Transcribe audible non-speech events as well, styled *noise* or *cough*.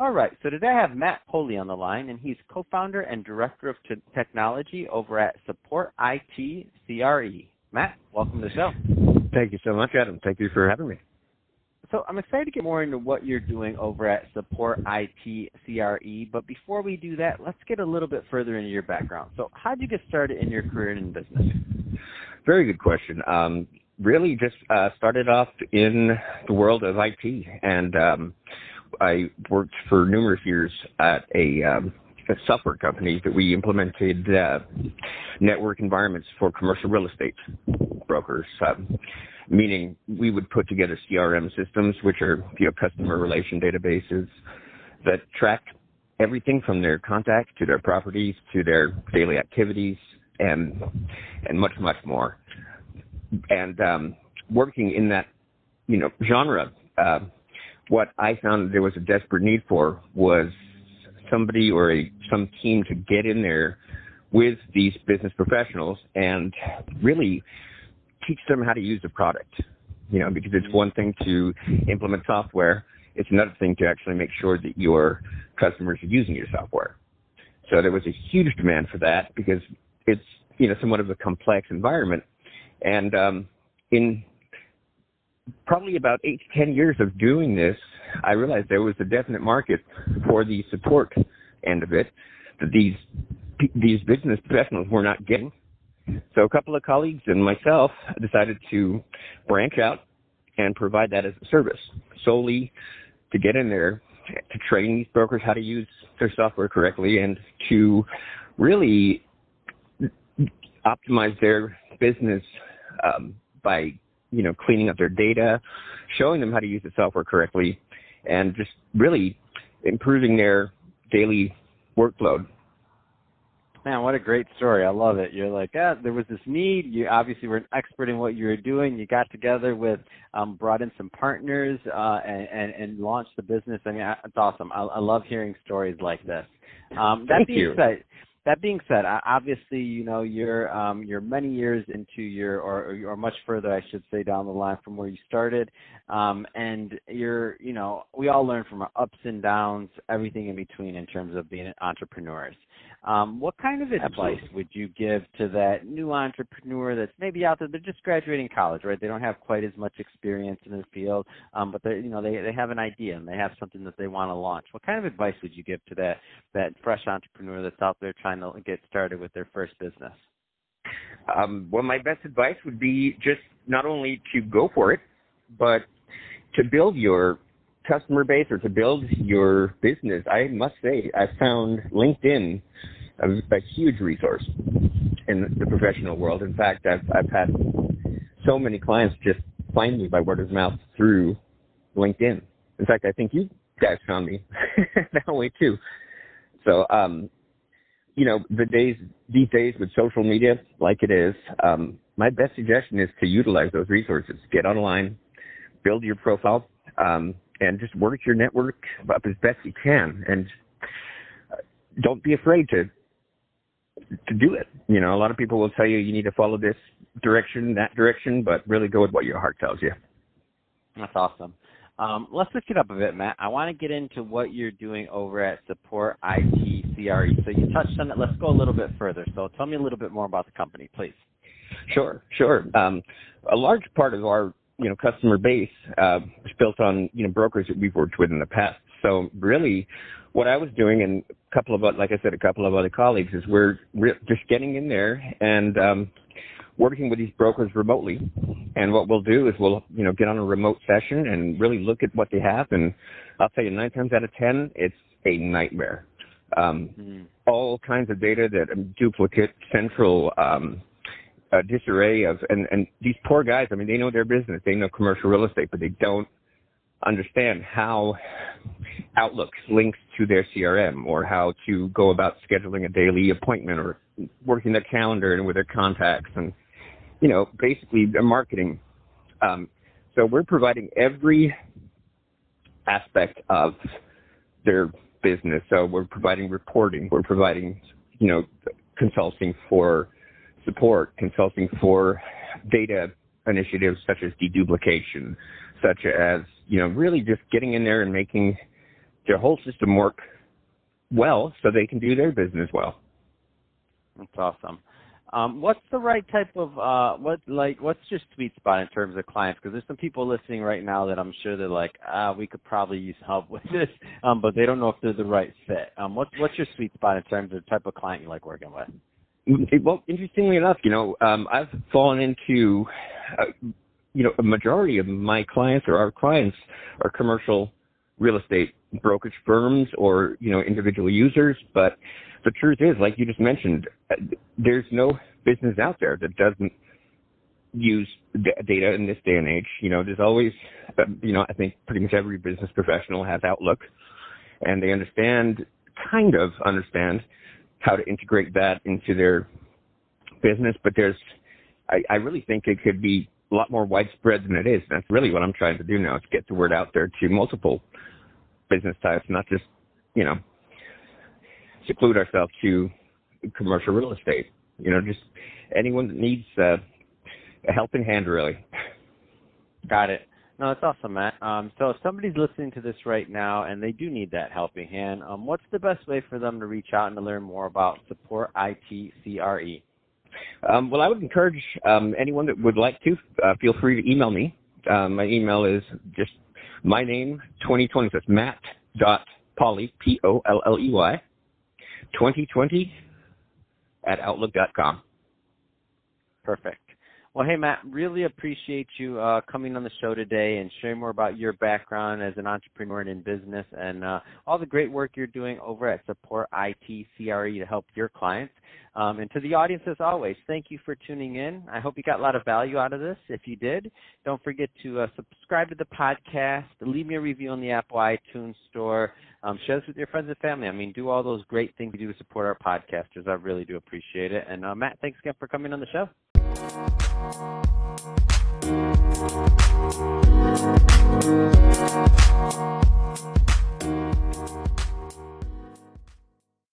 All right, so today I have Matt Polley on the line, and he's co-founder and director of t- technology over at Support IT CRE. Matt, welcome to the show. Thank you so much, Adam. Thank you for having me. So I'm excited to get more into what you're doing over at Support IT CRE, but before we do that, let's get a little bit further into your background. So how did you get started in your career in business? Very good question. Um, really just uh, started off in the world of IT and um, I worked for numerous years at a, um, a software company that we implemented uh, network environments for commercial real estate brokers. Um, meaning we would put together CRM systems, which are you know customer relation databases that track everything from their contact to their properties to their daily activities and and much much more. And um, working in that you know genre. Uh, what I found there was a desperate need for was somebody or a, some team to get in there with these business professionals and really teach them how to use the product. You know, because it's one thing to implement software, it's another thing to actually make sure that your customers are using your software. So there was a huge demand for that because it's you know somewhat of a complex environment, and um, in probably about eight to ten years of doing this, I realized there was a definite market for the support end of it that these these business professionals were not getting. So a couple of colleagues and myself decided to branch out and provide that as a service solely to get in there to train these brokers how to use their software correctly and to really optimize their business um, by you know, cleaning up their data, showing them how to use the software correctly, and just really improving their daily workload. Man, what a great story. I love it. You're like, yeah, there was this need. You obviously were an expert in what you were doing. You got together with, um, brought in some partners, uh, and, and, and launched the business. I mean, it's awesome. I, I love hearing stories like this. Um, that Thank being you. said, that being said, obviously, you know, you're um, you're many years into your, or or much further, I should say, down the line from where you started, um, and you're, you know, we all learn from our ups and downs, everything in between, in terms of being entrepreneurs. Um, what kind of advice Absolutely. would you give to that new entrepreneur that's maybe out there? They're just graduating college, right? They don't have quite as much experience in the field, um, but they, you know, they they have an idea and they have something that they want to launch. What kind of advice would you give to that that fresh entrepreneur that's out there trying to get started with their first business? Um, well, my best advice would be just not only to go for it, but to build your customer base or to build your business. I must say, I found LinkedIn a, a huge resource in the professional world. In fact, I've, I've had so many clients just find me by word of mouth through LinkedIn. In fact, I think you guys found me *laughs* that way too. So, um, you know, the days these days with social media, like it is, um, my best suggestion is to utilize those resources. Get online, build your profile, um, and just work your network up as best you can. And uh, don't be afraid to to do it. You know, a lot of people will tell you you need to follow this direction, that direction, but really go with what your heart tells you. That's awesome. Um, let's switch it up a bit, Matt. I want to get into what you're doing over at Support IT CRE. So you touched on it. Let's go a little bit further. So tell me a little bit more about the company, please. Sure, sure. Um, a large part of our you know customer base uh, built on you know brokers that we've worked with in the past. So really, what I was doing, and a couple of like I said, a couple of other colleagues, is we're re- just getting in there and um, working with these brokers remotely. And what we'll do is we'll, you know, get on a remote session and really look at what they have. And I'll tell you, nine times out of ten, it's a nightmare. Um, mm-hmm. All kinds of data that um, duplicate, central, um, a disarray of, and and these poor guys. I mean, they know their business, they know commercial real estate, but they don't understand how Outlook links to their CRM or how to go about scheduling a daily appointment or working their calendar and with their contacts and, you know, basically their marketing. Um, so we're providing every aspect of their business. So we're providing reporting, we're providing, you know, consulting for support, consulting for data initiatives such as deduplication, such as, you know, really just getting in there and making their whole system work well so they can do their business well. That's awesome. Um, what's the right type of uh, what like what's your sweet spot in terms of clients? Because there's some people listening right now that I'm sure they're like, ah, we could probably use help with this, um, but they don't know if they're the right fit. Um, what's what's your sweet spot in terms of the type of client you like working with? Well, interestingly enough, you know, um, I've fallen into, uh, you know, a majority of my clients or our clients are commercial real estate brokerage firms or you know individual users. But the truth is, like you just mentioned, uh, there's no business out there that doesn't use data in this day and age. You know, there's always, uh, you know, I think pretty much every business professional has Outlook, and they understand, kind of understand how to integrate that into their business. But there's, I, I really think it could be a lot more widespread than it is. That's really what I'm trying to do now is get the word out there to multiple business types, not just, you know, seclude ourselves to commercial real estate. You know, just anyone that needs uh, a helping hand, really. Got it. No, that's awesome, Matt. Um, so if somebody's listening to this right now and they do need that helping hand, um, what's the best way for them to reach out and to learn more about Support IT CRE? Um, well, I would encourage um, anyone that would like to uh, feel free to email me. Um, my email is just my name 2020. So it's Matt dot Polley P O L L E Y 2020 at outlook.com. Perfect. Well, hey, Matt, really appreciate you uh, coming on the show today and sharing more about your background as an entrepreneur and in business and uh, all the great work you're doing over at Support IT CRE to help your clients. Um, and to the audience, as always, thank you for tuning in. I hope you got a lot of value out of this. If you did, don't forget to uh, subscribe to the podcast, leave me a review on the Apple iTunes Store, um, share this with your friends and family. I mean, do all those great things you do to support our podcasters. I really do appreciate it. And uh, Matt, thanks again for coming on the show.